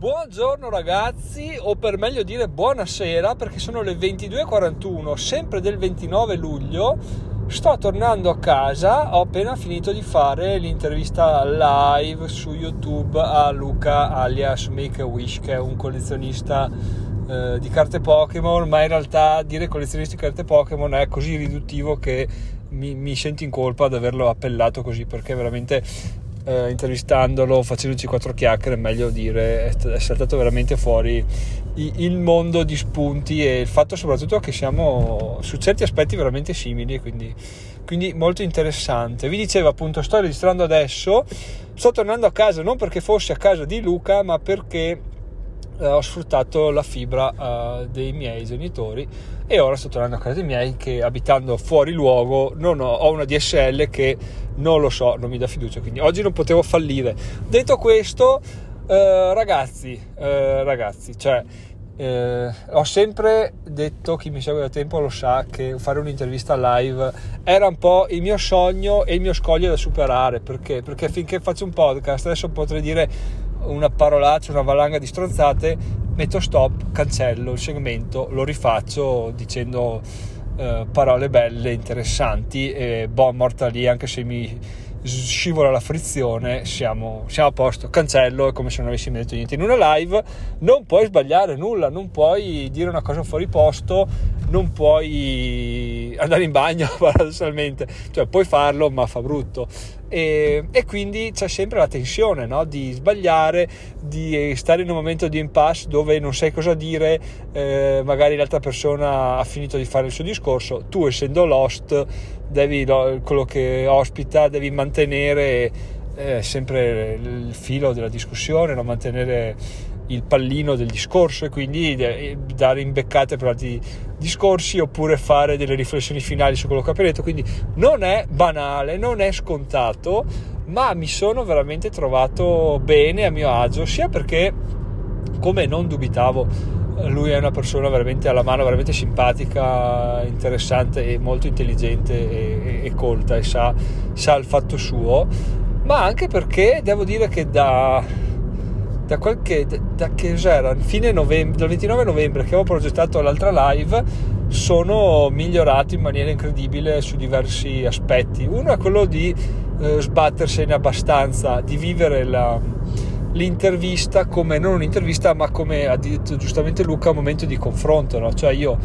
Buongiorno ragazzi, o per meglio dire buonasera, perché sono le 22.41, sempre del 29 luglio. Sto tornando a casa, ho appena finito di fare l'intervista live su YouTube a Luca alias Make a Wish, che è un collezionista eh, di carte Pokémon, ma in realtà dire collezionista di carte Pokémon è così riduttivo che mi, mi sento in colpa di averlo appellato così, perché veramente eh, intervistandolo, facendoci quattro chiacchiere, è meglio dire, è, saltato veramente fuori il mondo di spunti e il fatto soprattutto che siamo su certi aspetti veramente simili, quindi, quindi molto interessante. Vi dicevo appunto, sto registrando adesso, sto tornando a casa non perché fossi a casa di Luca, ma perché eh, ho sfruttato la fibra eh, dei miei genitori e ora sto tornando a casa dei miei che abitando fuori luogo non ho, ho una DSL che non lo so, non mi dà fiducia, quindi oggi non potevo fallire. Detto questo, eh, ragazzi, eh, ragazzi, cioè eh, ho sempre detto, chi mi segue da tempo lo sa, che fare un'intervista live era un po' il mio sogno e il mio scoglio da superare. Perché? Perché finché faccio un podcast, adesso potrei dire una parolaccia, una valanga di stronzate, metto stop, cancello il segmento, lo rifaccio dicendo eh, parole belle, interessanti e boh, morta lì anche se mi scivola la frizione, siamo, siamo, a posto, cancello, è come se non avessi detto niente. In una live non puoi sbagliare nulla, non puoi dire una cosa fuori posto, non puoi andare in bagno paradossalmente, cioè puoi farlo ma fa brutto. E, e quindi c'è sempre la tensione no? di sbagliare, di stare in un momento di impasse dove non sai cosa dire, eh, magari l'altra persona ha finito di fare il suo discorso, tu essendo lost, devi, quello che ospita, devi mantenere eh, sempre il filo della discussione, no? mantenere il pallino del discorso e quindi dare imbeccate per altri discorsi oppure fare delle riflessioni finali su quello che ho appena detto. Quindi non è banale, non è scontato, ma mi sono veramente trovato bene a mio agio, sia perché, come non dubitavo, lui è una persona veramente alla mano, veramente simpatica, interessante e molto intelligente e, e colta e sa, sa il fatto suo, ma anche perché devo dire che da da qualche da che era fine novembre dal 29 novembre che avevo progettato l'altra live sono migliorato in maniera incredibile su diversi aspetti. Uno è quello di eh, sbattersene abbastanza di vivere la, l'intervista come non un'intervista ma come ha detto giustamente Luca un momento di confronto no? cioè io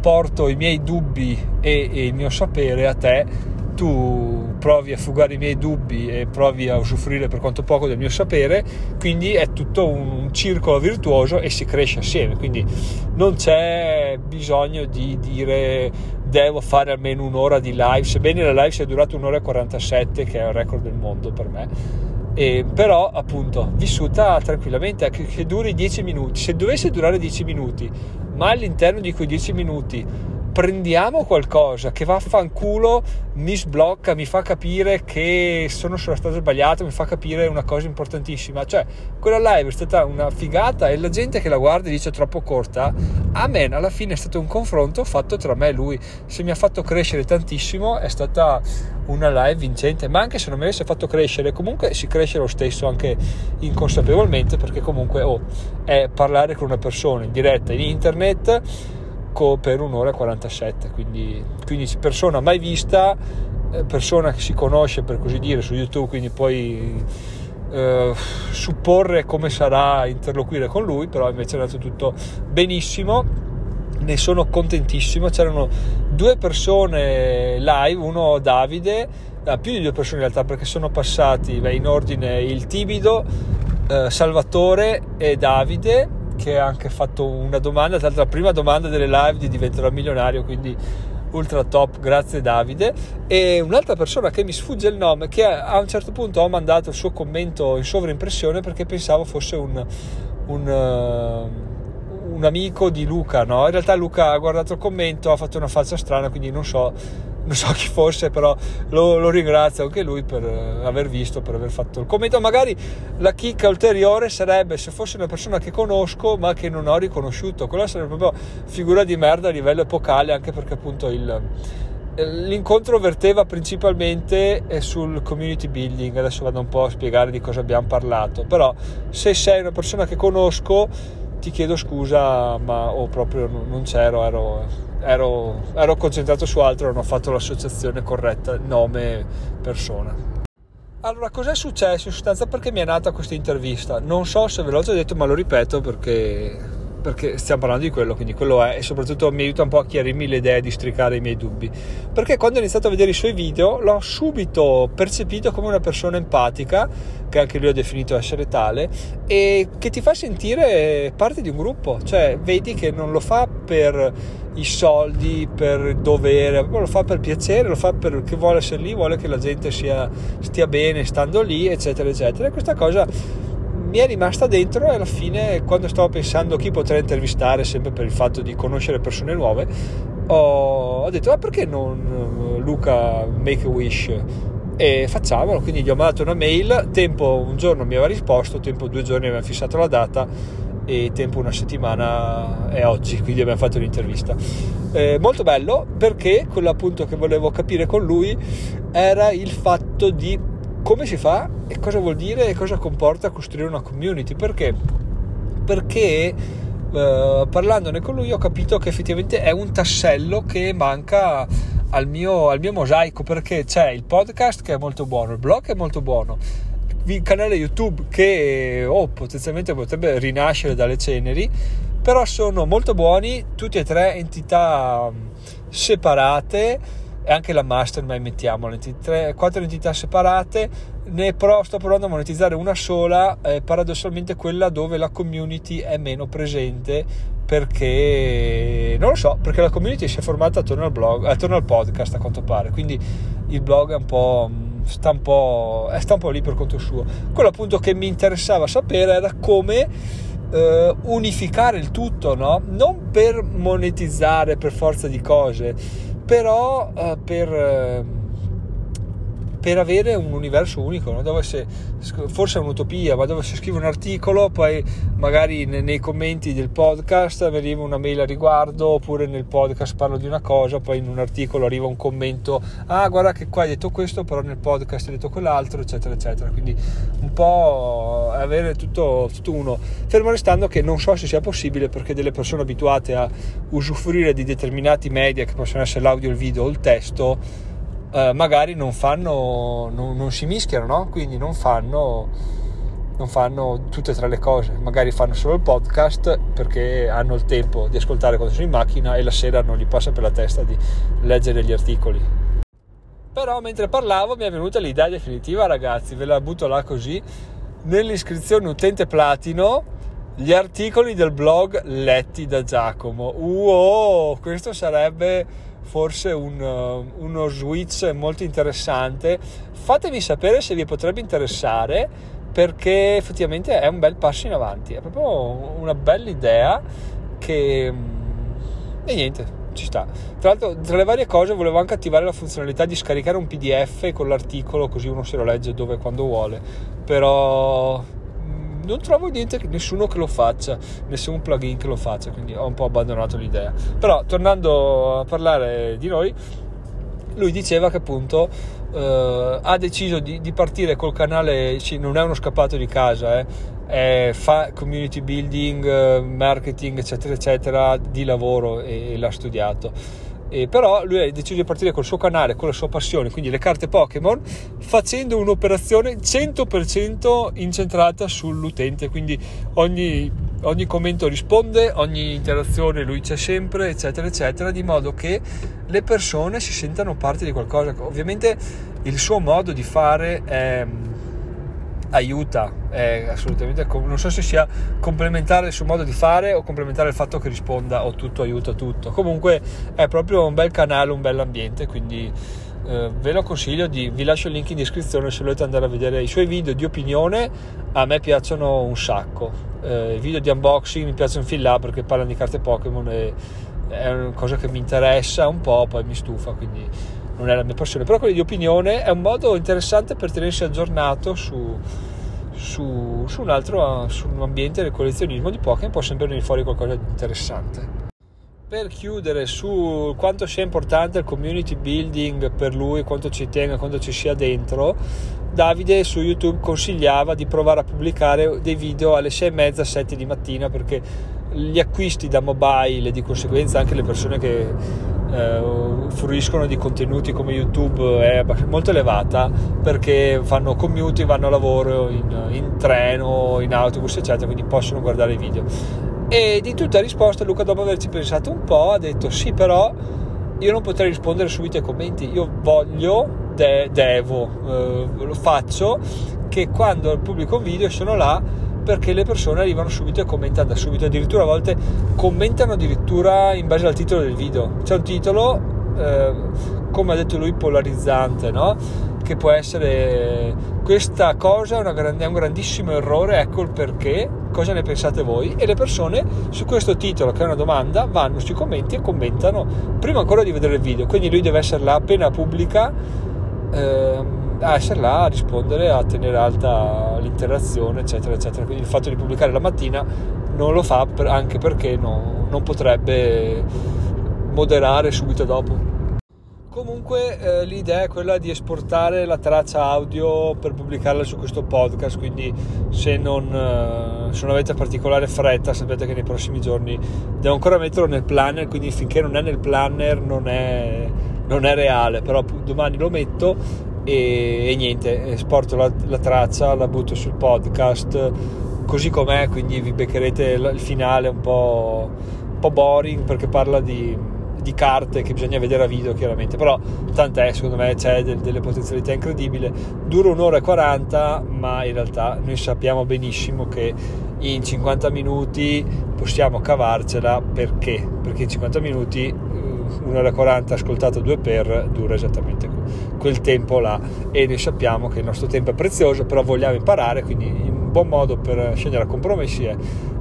porto i miei dubbi e, e il mio sapere a te tu provi a fugare i miei dubbi e provi a usufruire per quanto poco del mio sapere, quindi è tutto un circolo virtuoso e si cresce assieme, quindi non c'è bisogno di dire devo fare almeno un'ora di live, sebbene la live sia durata un'ora e 47 che è il record del mondo per me. E però appunto vissuta tranquillamente che, che duri 10 minuti. Se dovesse durare 10 minuti ma all'interno di quei 10 minuti prendiamo qualcosa che vaffanculo mi sblocca, mi fa capire che sono sulla strada sbagliata, mi fa capire una cosa importantissima. Cioè, quella live è stata una figata e la gente che la guarda dice troppo corta. A me alla fine è stato un confronto fatto tra me e lui. Se mi ha fatto crescere tantissimo è stata una live vincente, ma anche se non mi avesse fatto crescere, comunque si cresce lo stesso anche inconsapevolmente perché comunque oh, è parlare con una persona in diretta in internet per un'ora e 47 quindi, quindi persona mai vista eh, persona che si conosce per così dire su youtube quindi puoi eh, supporre come sarà interloquire con lui però invece è andato tutto benissimo ne sono contentissimo. C'erano due persone live uno Davide ah, più di due persone in realtà perché sono passati beh, in ordine il Tibido eh, Salvatore e Davide che ha anche fatto una domanda, tra l'altro la prima domanda delle live di diventerò milionario, quindi ultra top, grazie Davide. E un'altra persona che mi sfugge il nome, che a un certo punto ho mandato il suo commento in sovraimpressione perché pensavo fosse un, un, uh, un amico di Luca, no? In realtà Luca ha guardato il commento, ha fatto una faccia strana, quindi non so non so chi fosse, però lo, lo, ringrazio anche lui per eh, aver visto, per aver fatto il commento. Magari la chicca ulteriore sarebbe se fosse una persona che conosco ma che non ho riconosciuto, quella sarebbe proprio figura di merda a livello epocale, anche perché appunto il, l'incontro verteva principalmente eh, sul community building, adesso vado un po' a spiegare di cosa abbiamo parlato, però se sei una persona che conosco ti chiedo scusa, ma oh, proprio non c'ero, ero, ero, ero concentrato su altro, non ho fatto l'associazione corretta, nome, persona. Allora, cos'è successo in sostanza? Perché mi è nata questa intervista? Non so se ve l'ho già detto, ma lo ripeto perché perché stiamo parlando di quello, quindi quello è, e soprattutto mi aiuta un po' a chiarirmi le idee, a districare i miei dubbi. Perché quando ho iniziato a vedere i suoi video l'ho subito percepito come una persona empatica, che anche lui ha definito essere tale, e che ti fa sentire parte di un gruppo, cioè vedi che non lo fa per i soldi, per dovere, lo fa per piacere, lo fa perché vuole essere lì, vuole che la gente sia, stia bene stando lì, eccetera, eccetera. E questa cosa mi è rimasta dentro e alla fine quando stavo pensando chi potrei intervistare sempre per il fatto di conoscere persone nuove ho, detto ma perché non Luca Make a Wish? E facciamolo quindi gli ho mandato una mail tempo un giorno mi aveva risposto tempo due giorni aveva fissato la data e tempo una settimana è oggi quindi abbiamo fatto l'intervista. Eh, molto bello perché quello appunto che volevo capire con lui era il fatto di come si fa e cosa vuol dire e cosa comporta costruire una community. Perché? Perché eh, parlandone con lui ho capito che effettivamente è un tassello che manca al mio, al mio mosaico perché c'è il podcast che è molto buono, il blog è molto buono, il canale YouTube che oh, potenzialmente potrebbe rinascere dalle ceneri, però sono molto buoni, tutti e tre entità separate e anche la mastermind mettiamo tre, quattro entità separate. Ne pro, sto provando a monetizzare una sola eh, paradossalmente quella dove la community è meno presente perché non lo so perché la community si è formata attorno al blog attorno al podcast a quanto pare. Quindi il blog è un po' sta un po', sta un po' lì per conto suo. Quello appunto che mi interessava sapere era come eh, unificare il tutto no? non per monetizzare per forza di cose però uh, per, uh, per, avere un universo unico, no? dove se, forse è un'utopia, ma dove si scrive un articolo, poi magari nei, commenti del podcast arriva una mail a riguardo, oppure nel podcast parlo di una cosa, poi in un articolo arriva un commento, ah guarda che qua hai detto questo, però nel podcast hai detto quell'altro, eccetera, eccetera. Quindi un po' avere tutto, tutto uno. Fermo restando che non so se sia possibile perché delle persone abituate a usufruire di determinati media che possono essere l'audio, il video o il testo, eh, magari non fanno, non, non si mischiano, no? Quindi non fanno non fanno tutte e tre le cose, magari fanno solo il podcast perché hanno il tempo di ascoltare quando sono in macchina e la sera non gli passa per la testa di leggere gli articoli. Però mentre parlavo mi è venuta l'idea definitiva, ragazzi, ve la butto là così nell'iscrizione utente platino gli articoli del blog letti da Giacomo. Wow, questo sarebbe forse un, uh, uno switch molto interessante. Fatemi sapere se vi potrebbe interessare perché effettivamente è un bel passo in avanti, è proprio una bella idea che... Mm, e niente, ci sta. Tra l'altro, tra le varie cose, volevo anche attivare la funzionalità di scaricare un PDF con l'articolo così uno se lo legge dove e quando vuole. Però non trovo niente, nessuno che lo faccia, nessun plugin che lo faccia, quindi ho un po' abbandonato l'idea. Però, tornando a parlare di noi, lui diceva che appunto eh, ha deciso di, di, partire col canale, sì, non è uno scappato di casa, eh, eh, fa community building, eh, marketing, eccetera, eccetera, di lavoro e, e l'ha studiato. E però lui ha deciso di partire col suo canale, con la sua passione, quindi le carte Pokémon, facendo un'operazione 100% incentrata sull'utente, quindi ogni, ogni commento risponde, ogni interazione lui c'è sempre, eccetera, eccetera, di modo che le persone si sentano parte di qualcosa. Ovviamente il suo modo di fare è aiuta, è assolutamente, non so se sia complementare il suo modo di fare o complementare il fatto che risponda o tutto aiuta tutto. Comunque è proprio un bel canale, un bel ambiente, quindi eh, ve lo consiglio, di, vi lascio il link in descrizione se volete andare a vedere i suoi video di opinione, a me piacciono un sacco. Eh, I video di unboxing mi piacciono fin là perché parlano di carte Pokémon e è una cosa che mi interessa un po', poi mi stufa, quindi non è la mia passione, però quelli di opinione è un modo interessante per tenersi aggiornato su, su, su un altro su un ambiente del collezionismo di Pokémon può sempre venire fuori qualcosa di interessante. per chiudere su quanto sia importante il community building per lui, quanto ci tenga, quanto ci sia dentro, Davide su YouTube consigliava di provare a pubblicare dei video alle 6 e mezza, 7 di mattina perché gli acquisti da mobile e di conseguenza anche le persone che eh, fruiscono di contenuti come YouTube è molto elevata perché fanno commute, vanno a lavoro in, in treno, in autobus eccetera quindi possono guardare i video. E di tutta risposta Luca dopo averci pensato un po' ha detto sì però io non potrei rispondere subito ai commenti. Io voglio de- devo eh, lo faccio che quando pubblico un video sono là perché le persone arrivano subito e commentano da subito addirittura a volte commentano addirittura in base al titolo del video. C'è un titolo eh, come ha detto lui polarizzante no? che può essere questa cosa è, gran- è un grandissimo errore ecco il perché cosa ne pensate voi? E le persone su questo titolo che è una domanda vanno sui commenti e commentano prima ancora di vedere il video. Quindi lui deve essere là appena pubblica eh, a essere là a rispondere a tenere alta l'interazione eccetera eccetera. Quindi il fatto di pubblicare la mattina non lo fa per, anche perché no, non potrebbe moderare subito dopo. Comunque eh, l'idea è quella di esportare la traccia audio per pubblicarla su questo podcast, quindi se non, eh, se non, avete particolare fretta sapete che nei prossimi giorni devo ancora metterlo nel planner, quindi finché non è nel planner non è, non è reale, però domani lo metto e, e niente, esporto la, la, traccia, la butto sul podcast così com'è, quindi vi beccherete il finale un po', un po boring perché parla di di carte che bisogna vedere a video chiaramente. Però tant'è secondo me c'è del, delle potenzialità incredibili. Dura un'ora e 40 ma in realtà noi sappiamo benissimo che in 50 minuti possiamo cavarcela perché? Perché in 50 minuti un'ora e 40 ascoltato due per dura esattamente quel tempo là e noi sappiamo che il nostro tempo è prezioso però vogliamo imparare quindi un buon modo per scendere a compromessi è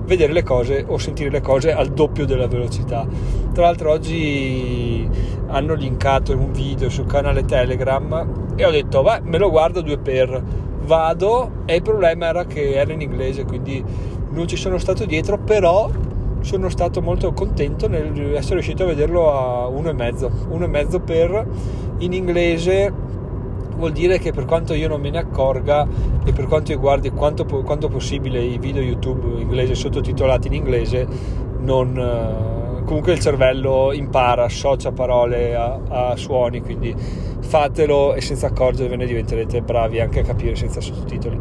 vedere le cose o sentire le cose al doppio della velocità. Tra l'altro oggi hanno linkato un video sul canale Telegram e ho detto, beh, me lo guardo due per, vado e il problema era che era in inglese, quindi non ci sono stato dietro, però sono stato molto contento nel essere riuscito a vederlo a uno e mezzo, uno e mezzo per in inglese vuol dire che per quanto io non me ne accorga e per quanto io guardi quanto, quanto possibile i video YouTube inglese sottotitolati in inglese, non, eh, comunque il cervello impara, associa parole a, a, suoni, quindi fatelo e senza accorgervene diventerete bravi anche a capire senza sottotitoli.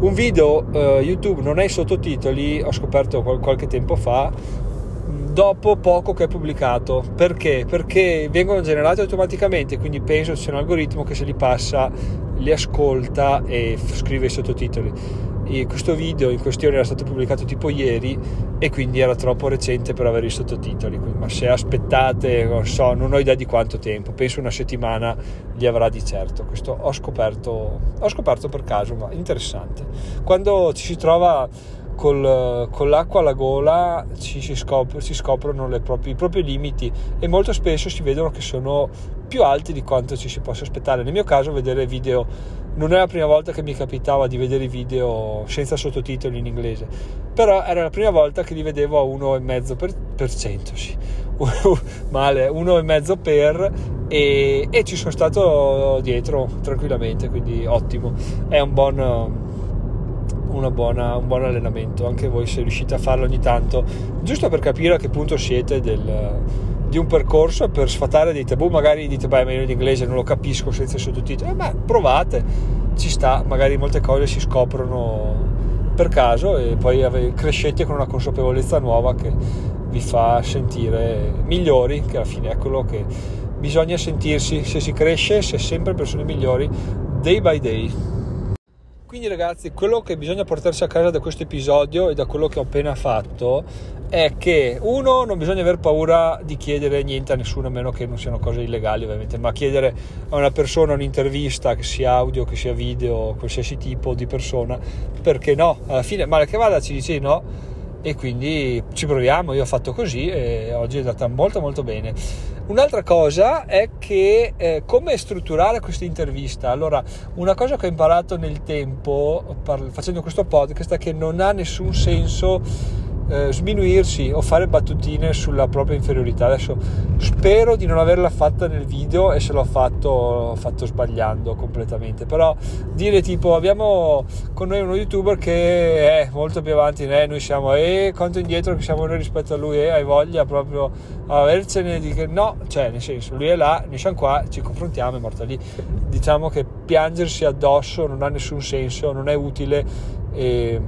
Un video uh, YouTube non ha i sottotitoli, ho scoperto qualche tempo fa, dopo poco che è pubblicato. Perché? Perché vengono generati automaticamente, quindi penso sia un algoritmo che se li passa, li ascolta e scrive i sottotitoli. Questo video in questione era stato pubblicato tipo ieri e quindi era troppo recente per avere i sottotitoli. Ma se aspettate, non so, non ho idea di quanto tempo, penso una settimana li avrà di certo. Questo ho scoperto, ho scoperto per caso, ma interessante. Quando ci si trova col, con l'acqua alla gola ci si, scop- si scoprono proprie, i propri limiti e molto spesso si vedono che sono più alti di quanto ci si possa aspettare. Nel mio caso vedere video non è la prima volta che mi capitava di vedere video senza sottotitoli in inglese, però era la prima volta che li vedevo a 1,5%, per, per cento, sì. male, 1,5 per e, e ci sono stato dietro tranquillamente, quindi ottimo. È un buon buona, un buon allenamento, anche voi se riuscite a farlo ogni tanto, giusto per capire a che punto siete del, di un percorso per sfatare dei tabù, magari dite beh meglio in inglese non lo capisco senza sottotitoli, eh, beh provate, ci sta, magari molte cose si scoprono per caso e poi crescete con una consapevolezza nuova che vi fa sentire migliori, che alla fine è quello che bisogna sentirsi, se si cresce, si è sempre persone migliori, day by day. Quindi ragazzi, quello che bisogna portarsi a casa da questo episodio e da quello che ho appena fatto è che uno non bisogna aver paura di chiedere niente a nessuno a meno che non siano cose illegali ovviamente, ma chiedere a una persona un'intervista che sia audio, che sia video, qualsiasi tipo di persona, perché no? Alla fine, male che vada ci dici no e quindi ci proviamo, io ho fatto così e oggi è andata molto molto bene. Un'altra cosa è che eh, come strutturare questa intervista. Allora, una cosa che ho imparato nel tempo par- facendo questo podcast è che non ha nessun senso eh, sminuirsi o fare battutine sulla propria inferiorità. Adesso spero di non averla fatta nel video e se l'ho fatto, l'ho fatto sbagliando completamente. Però dire tipo abbiamo con noi uno youtuber che è molto più avanti, eh, noi siamo e eh, quanto indietro che siamo noi rispetto a lui e eh, hai voglia proprio avercene di che no, cioè nel senso lui è là, noi siamo qua, ci confrontiamo, è morto lì. Diciamo che piangersi addosso non ha nessun senso, non è utile. E,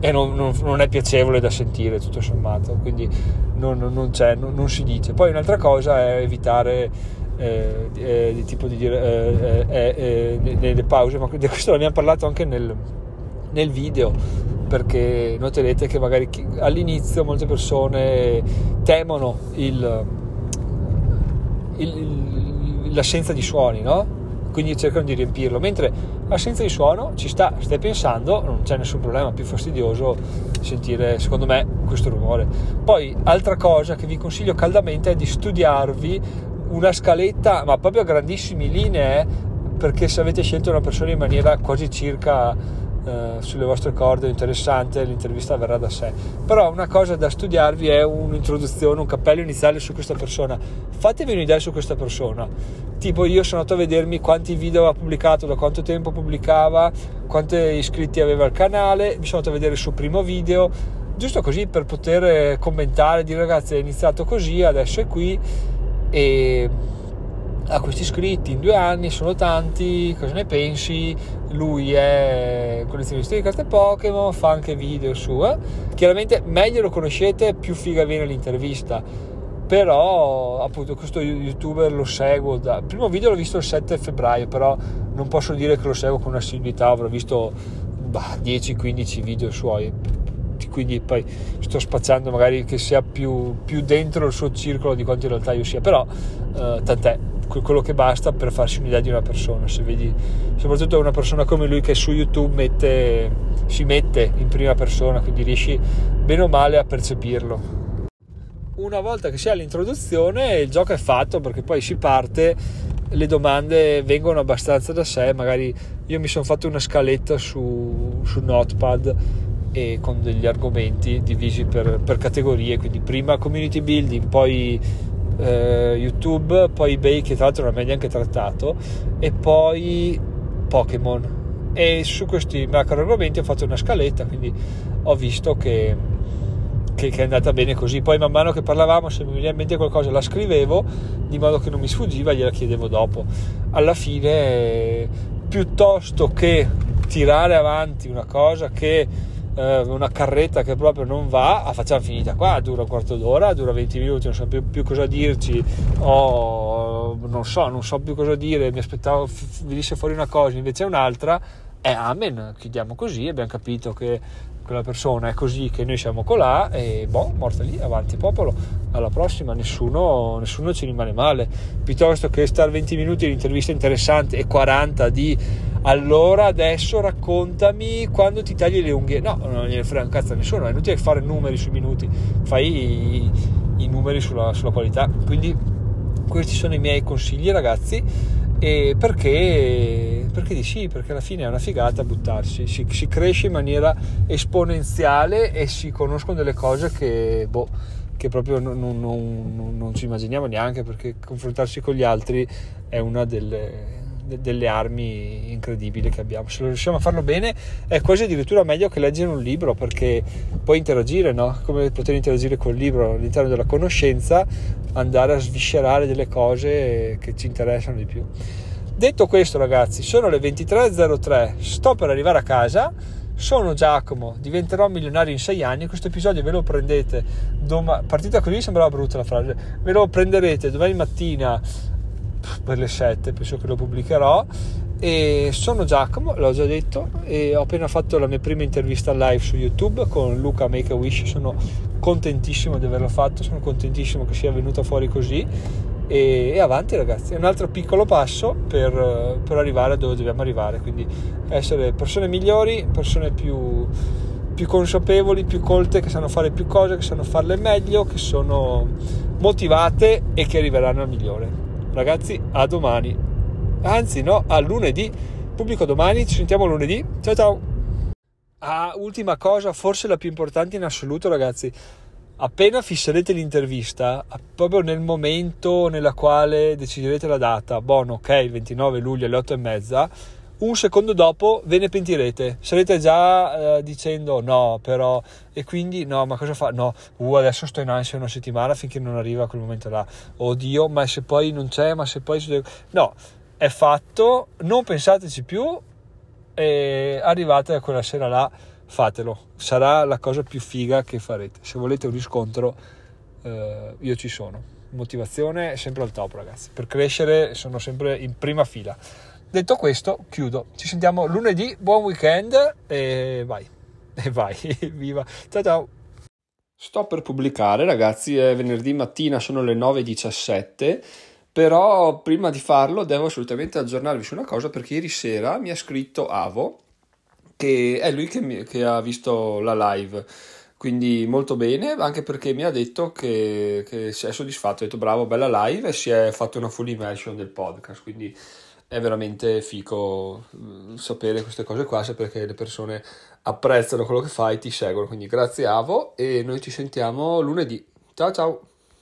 e non, non, non, è piacevole da sentire tutto sommato, quindi non, non si dice. Poi un'altra cosa è evitare eh, eh, tipo di dire eh, eh, eh nelle pause, ma di questo l'abbiamo parlato anche nel, nel video perché noterete che magari all'inizio molte persone temono il, il, l'assenza di suoni, no? quindi cercano di riempirlo, mentre l'assenza di suono ci sta, stai pensando, non c'è nessun problema, più fastidioso sentire secondo me questo rumore. Poi altra cosa che vi consiglio caldamente è di studiarvi una scaletta, ma proprio a grandissime linee, perché se avete scelto una persona in maniera quasi circa eh, sulle vostre corde interessante, l'intervista verrà da sé. Però una cosa da studiarvi è un'introduzione, un cappello iniziale su questa persona. Fatevi un'idea su questa persona. Tipo io sono andato a vedermi quanti video aveva pubblicato, da quanto tempo pubblicava, quanti iscritti aveva al canale, mi sono andato a vedere il suo primo video, giusto così per poter commentare, dire ragazzi è iniziato così, adesso è qui e ha questi iscritti in due anni, sono tanti, cosa ne pensi? Lui è collezionista di carte Pokémon, fa anche video su. Eh? Chiaramente meglio lo conoscete, più figa viene l'intervista. Però appunto questo youtuber lo seguo da... Il primo video l'ho visto il 7 febbraio, però non posso dire che lo seguo con assiduità, avrò visto bah, 10-15 video suoi quindi poi sto spaziando magari che sia più, più, dentro il suo circolo di quanto in realtà io sia però eh, tant'è quello che basta per farsi un'idea di una persona. Se vedi soprattutto una persona come lui che su YouTube mette, si mette in prima persona, quindi riesci bene o male a percepirlo. Una volta che si ha l'introduzione, il gioco è fatto perché poi si parte, le domande vengono abbastanza da sé. Magari io mi sono fatto una scaletta su, su Notepad e con degli argomenti divisi per, per categorie, quindi prima community building, poi eh, YouTube, poi eBay che tra l'altro non ha neanche trattato e poi Pokémon. E su questi macro argomenti ho fatto una scaletta quindi ho visto che, che, che, è andata bene così. Poi man mano che parlavamo se mi veniva in mente qualcosa la scrivevo di modo che non mi sfuggiva gliela chiedevo dopo. Alla fine piuttosto che tirare avanti una cosa che eh, una carretta che proprio non va, la facciamo finita qua, dura un quarto d'ora, dura 20 minuti, non so più, più cosa dirci, o non so, non so più cosa dire, mi aspettavo f- venisse fuori una cosa, invece è un'altra, e eh, amen, chiudiamo così, abbiamo capito che quella persona è così che noi siamo colà e boh, morta lì, avanti popolo, alla prossima, nessuno, nessuno ci rimane male, piuttosto che stare 20 minuti di intervista interessante e 40 di allora adesso raccontami quando ti tagli le unghie, no, non gliene frega un cazzo a nessuno, è inutile fare numeri sui minuti, fai i, i numeri sulla, sulla qualità, quindi questi sono i miei consigli ragazzi e perché, perché di sì, perché alla fine è una figata buttarsi, si, si, cresce in maniera esponenziale e si conoscono delle cose che, boh, che proprio non, non, non, non, ci immaginiamo neanche perché confrontarsi con gli altri è una delle, delle armi incredibili che abbiamo. Se riusciamo a farlo bene è quasi addirittura meglio che leggere un libro perché puoi interagire, no? Come poter interagire col libro all'interno della conoscenza, andare a sviscerare delle cose che ci interessano di più. Detto questo ragazzi, sono le 23.03, sto per arrivare a casa, sono Giacomo, diventerò milionario in 6 anni, questo episodio ve lo prendete, doma- partita così sembrava brutta la frase, ve lo prenderete domani mattina per le 7 penso che lo pubblicherò e sono Giacomo, l'ho già detto e ho appena fatto la mia prima intervista live su YouTube con Luca Make a Wish, sono contentissimo di averlo fatto, sono contentissimo che sia venuta fuori così e, e avanti ragazzi, è un altro piccolo passo per, per, arrivare dove dobbiamo arrivare, quindi essere persone migliori, persone più, più consapevoli, più colte, che sanno fare più cose, che sanno farle meglio, che sono motivate e che arriveranno al migliore. Ragazzi, a domani. Anzi, no, a lunedì. Pubblico domani, ci sentiamo lunedì. Ciao ciao. Ah, ultima cosa, forse la più importante in assoluto, ragazzi. Appena fisserete l'intervista, proprio nel momento nella quale deciderete la data, buono, ok, il 29 luglio alle 8 e mezza, un secondo dopo ve ne pentirete. Sarete già eh, dicendo no, però, e quindi no, ma cosa fa? No, uh, adesso sto in ansia una settimana finché non arriva quel momento là. Oddio, ma se poi non c'è, ma se poi. No, è fatto, non pensateci più e arrivate a quella sera là, fatelo. Sarà la cosa più figa che farete. Se volete un riscontro, eh, io ci sono. Motivazione sempre al top, ragazzi. Per crescere sono sempre in prima fila. Detto questo, chiudo. Ci sentiamo lunedì. Buon weekend e vai. E vai. Viva. Ciao ciao. Sto per pubblicare, ragazzi, è venerdì mattina, sono le 9.17, però prima di farlo devo assolutamente aggiornarvi su una cosa perché ieri sera mi ha scritto Avo, che è lui che, mi, che ha visto la live quindi molto bene anche perché mi ha detto che, che si è soddisfatto ha detto bravo bella live e si è fatto una full immersion del podcast quindi è veramente fico mm, sapere queste cose qua, sapere che le persone apprezzano quello che fai, ti seguono. Quindi grazie Avo e noi ci sentiamo lunedì. Ciao ciao!